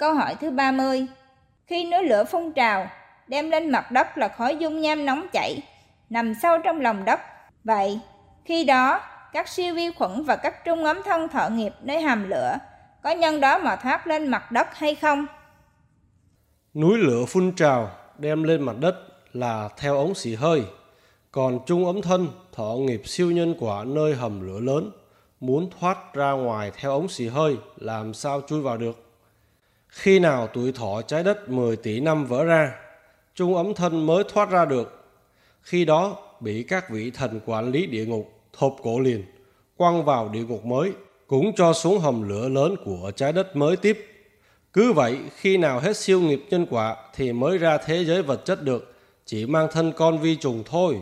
Câu hỏi thứ 30. Khi núi lửa phun trào, đem lên mặt đất là khói dung nham nóng chảy, nằm sâu trong lòng đất. Vậy, khi đó, các siêu vi khuẩn và các trung ấm thân thọ nghiệp nơi hầm lửa có nhân đó mà thoát lên mặt đất hay không? Núi lửa phun trào đem lên mặt đất là theo ống xì hơi, còn trung ấm thân thọ nghiệp siêu nhân quả nơi hầm lửa lớn muốn thoát ra ngoài theo ống xì hơi làm sao chui vào được. Khi nào tuổi thọ trái đất 10 tỷ năm vỡ ra, trung ấm thân mới thoát ra được. Khi đó bị các vị thần quản lý địa ngục thộp cổ liền, quăng vào địa ngục mới, cũng cho xuống hầm lửa lớn của trái đất mới tiếp. Cứ vậy, khi nào hết siêu nghiệp nhân quả thì mới ra thế giới vật chất được, chỉ mang thân con vi trùng thôi.